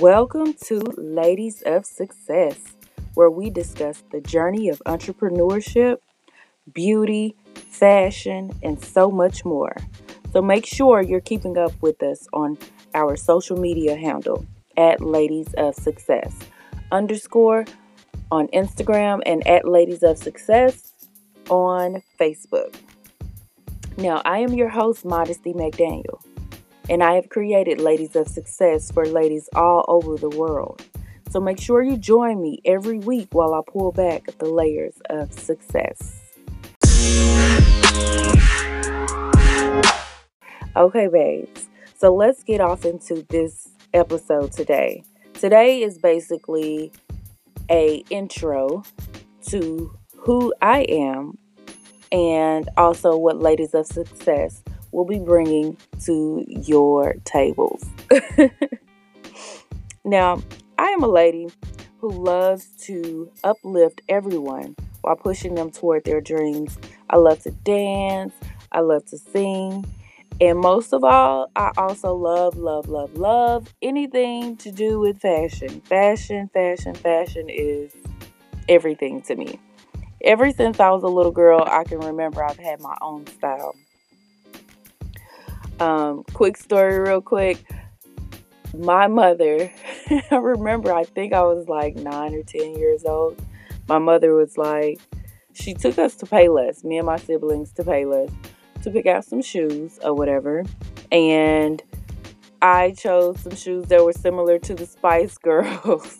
Welcome to Ladies of Success, where we discuss the journey of entrepreneurship, beauty, fashion, and so much more. So make sure you're keeping up with us on our social media handle at Ladies of Success underscore on Instagram and at Ladies of Success on Facebook. Now, I am your host, Modesty McDaniel, and I have created Ladies of Success for ladies all over the world. So make sure you join me every week while I pull back the layers of success. Okay, babes. So let's get off into this episode today. Today is basically a intro to who I am and also what Ladies of Success will be bringing to your tables. now, I am a lady who loves to uplift everyone while pushing them toward their dreams. I love to dance, I love to sing, and most of all, I also love, love, love, love anything to do with fashion. Fashion, fashion, fashion is everything to me. Ever since I was a little girl, I can remember I've had my own style. Um, quick story, real quick. My mother, I remember, I think I was like nine or 10 years old. My mother was like, she took us to Payless, me and my siblings to Payless to pick out some shoes or whatever. And I chose some shoes that were similar to the Spice Girls.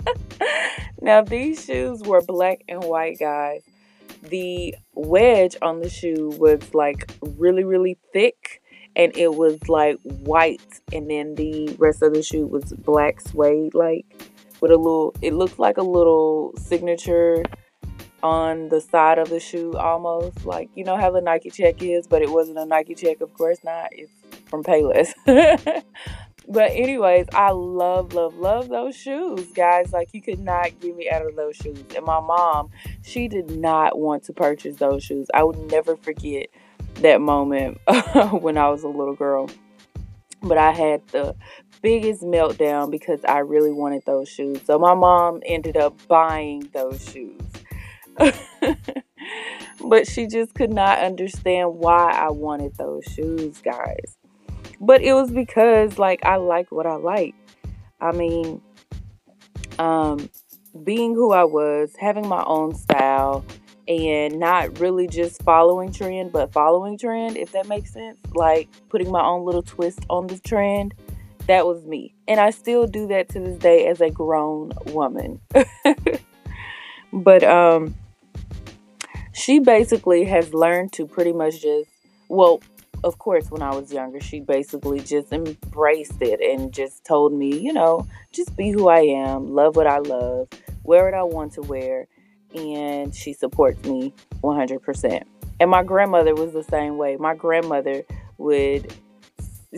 now, these shoes were black and white, guys. The wedge on the shoe was like really, really thick and it was like white. And then the rest of the shoe was black suede, like with a little, it looked like a little signature on the side of the shoe almost like you know how the Nike check is, but it wasn't a Nike check, of course not. It's from Payless. but anyways, I love, love, love those shoes, guys. Like you could not get me out of those shoes. And my mom, she did not want to purchase those shoes. I would never forget that moment when I was a little girl. But I had the biggest meltdown because I really wanted those shoes. So my mom ended up buying those shoes. but she just could not understand why I wanted those shoes, guys. But it was because like I like what I like. I mean, um being who I was, having my own style and not really just following trend, but following trend, if that makes sense. Like putting my own little twist on the trend. That was me. And I still do that to this day as a grown woman. but um she basically has learned to pretty much just, well, of course, when I was younger, she basically just embraced it and just told me, you know, just be who I am, love what I love, wear what I want to wear, and she supports me 100%. And my grandmother was the same way. My grandmother would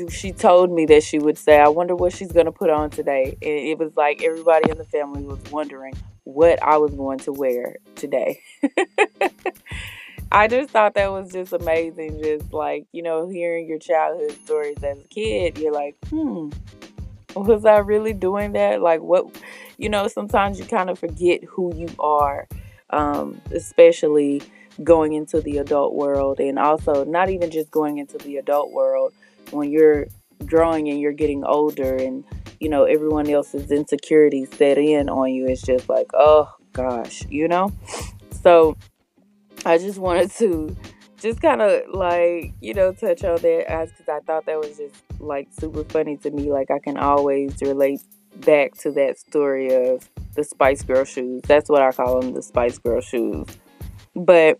she told me that she would say, I wonder what she's going to put on today. And it was like everybody in the family was wondering what I was going to wear today. I just thought that was just amazing. Just like, you know, hearing your childhood stories as a kid, you're like, hmm, was I really doing that? Like, what, you know, sometimes you kind of forget who you are, um, especially going into the adult world. And also, not even just going into the adult world, when you're growing and you're getting older and you know everyone else's insecurities set in on you it's just like oh gosh you know so i just wanted to just kind of like you know touch on that as because i thought that was just like super funny to me like i can always relate back to that story of the spice girl shoes that's what i call them the spice girl shoes but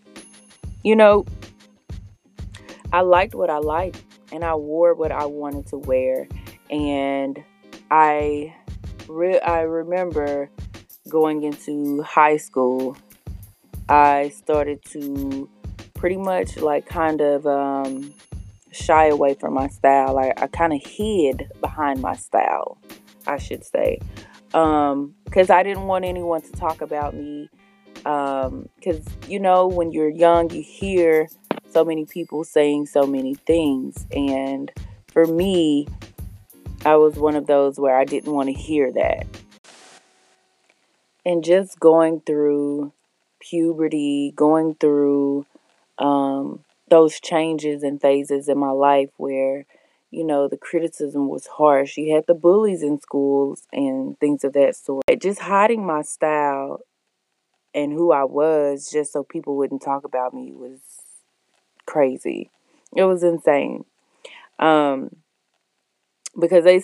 you know i liked what i liked and I wore what I wanted to wear. And I re- I remember going into high school, I started to pretty much like kind of um, shy away from my style. I, I kind of hid behind my style, I should say, because um, I didn't want anyone to talk about me. Because, um, you know, when you're young, you hear so many people saying so many things. And for me, I was one of those where I didn't want to hear that. And just going through puberty, going through um, those changes and phases in my life where, you know, the criticism was harsh. You had the bullies in schools and things of that sort. Just hiding my style and who I was just so people wouldn't talk about me was crazy. It was insane. Um, because they,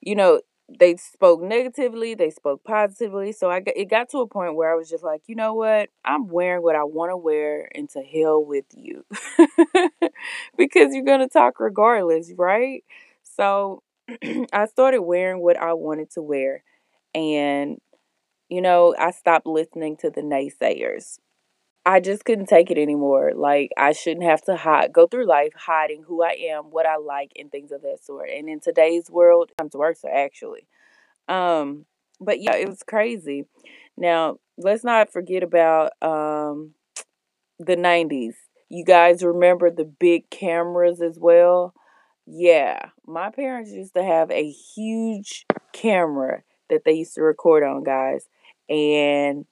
you know, they spoke negatively, they spoke positively. So I got, it got to a point where I was just like, you know what? I'm wearing what I want to wear and to hell with you. because you're going to talk regardless, right? So I started wearing what I wanted to wear. And, you know, I stopped listening to the naysayers. I just couldn't take it anymore. Like I shouldn't have to hide, go through life hiding who I am, what I like, and things of that sort. And in today's world, times worse actually. Um, but yeah, it was crazy. Now let's not forget about um the '90s. You guys remember the big cameras as well? Yeah, my parents used to have a huge camera that they used to record on, guys, and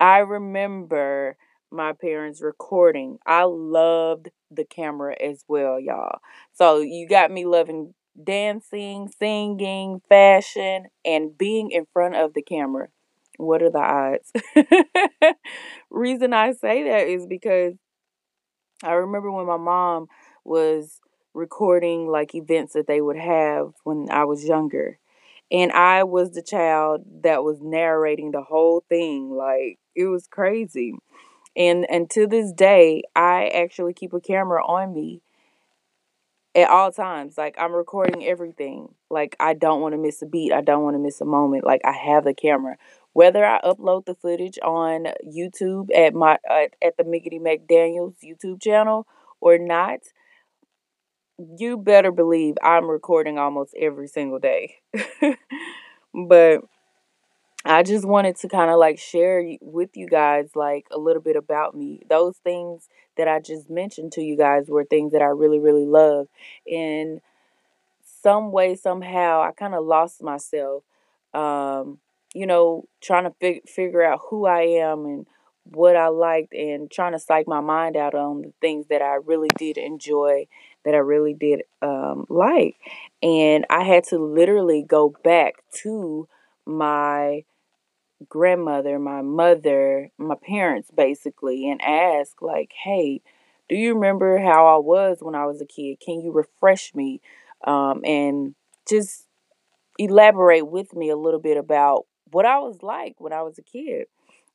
I remember my parents recording. I loved the camera as well, y'all. So you got me loving dancing, singing, fashion, and being in front of the camera. What are the odds? Reason I say that is because I remember when my mom was recording like events that they would have when I was younger. And I was the child that was narrating the whole thing. Like, it was crazy. And and to this day, I actually keep a camera on me at all times. Like I'm recording everything. Like I don't want to miss a beat. I don't want to miss a moment. Like I have the camera. Whether I upload the footage on YouTube at my uh, at the Miggity McDaniels YouTube channel or not, you better believe I'm recording almost every single day. but I just wanted to kind of like share with you guys like a little bit about me. Those things that I just mentioned to you guys were things that I really, really love. In some way, somehow, I kind of lost myself, um, you know, trying to fig- figure out who I am and what I liked and trying to psych my mind out on the things that I really did enjoy, that I really did um, like. And I had to literally go back to my grandmother, my mother, my parents basically, and ask, like, hey, do you remember how I was when I was a kid? Can you refresh me? Um, and just elaborate with me a little bit about what I was like when I was a kid.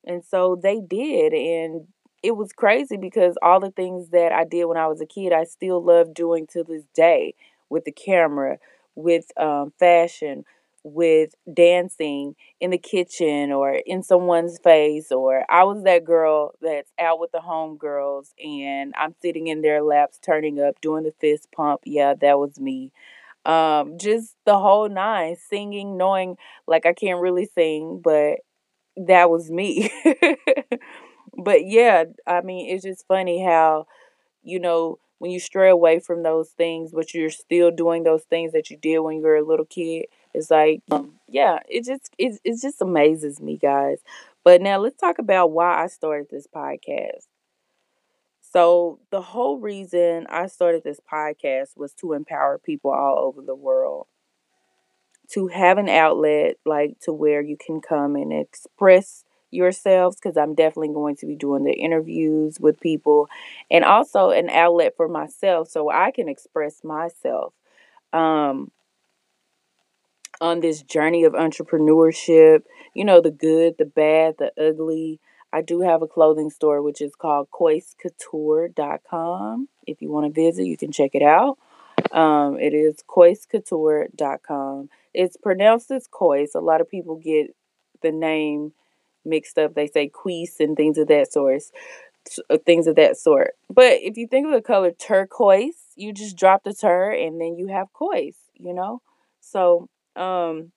And so they did. And it was crazy because all the things that I did when I was a kid, I still love doing to this day with the camera, with um, fashion, with dancing in the kitchen or in someone's face or I was that girl that's out with the homegirls and I'm sitting in their laps turning up doing the fist pump. Yeah, that was me. Um just the whole nine singing knowing like I can't really sing but that was me. but yeah, I mean it's just funny how you know when you stray away from those things but you're still doing those things that you did when you were a little kid it's like, um, yeah, it just it, it just amazes me, guys. But now let's talk about why I started this podcast. So the whole reason I started this podcast was to empower people all over the world to have an outlet like to where you can come and express yourselves because I'm definitely going to be doing the interviews with people and also an outlet for myself so I can express myself. Um, on this journey of entrepreneurship, you know, the good, the bad, the ugly. I do have a clothing store which is called koiscouture.com. If you want to visit, you can check it out. Um, it is koiscouture.com. It's pronounced as Kois. A lot of people get the name mixed up. They say Queese and things of that sort. Uh, things of that sort. But if you think of the color turquoise, you just drop the tur and then you have Kois, you know? So um,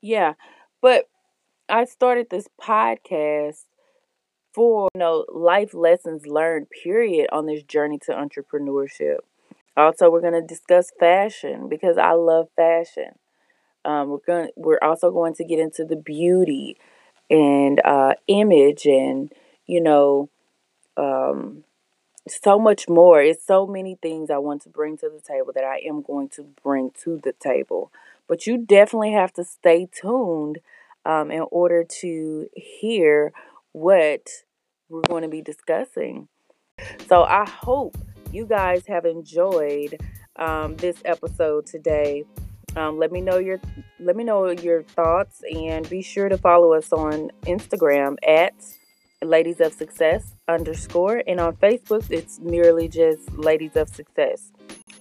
yeah, but I started this podcast for you know life lessons learned. Period on this journey to entrepreneurship. Also, we're going to discuss fashion because I love fashion. Um, we're going we're also going to get into the beauty and uh, image and you know um, so much more. It's so many things I want to bring to the table that I am going to bring to the table. But you definitely have to stay tuned um, in order to hear what we're going to be discussing. So I hope you guys have enjoyed um, this episode today. Um, let me know your let me know your thoughts and be sure to follow us on Instagram at Ladies of Success underscore and on Facebook it's merely just Ladies of Success.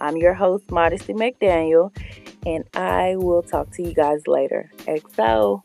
I'm your host Modesty McDaniel and I will talk to you guys later. XO.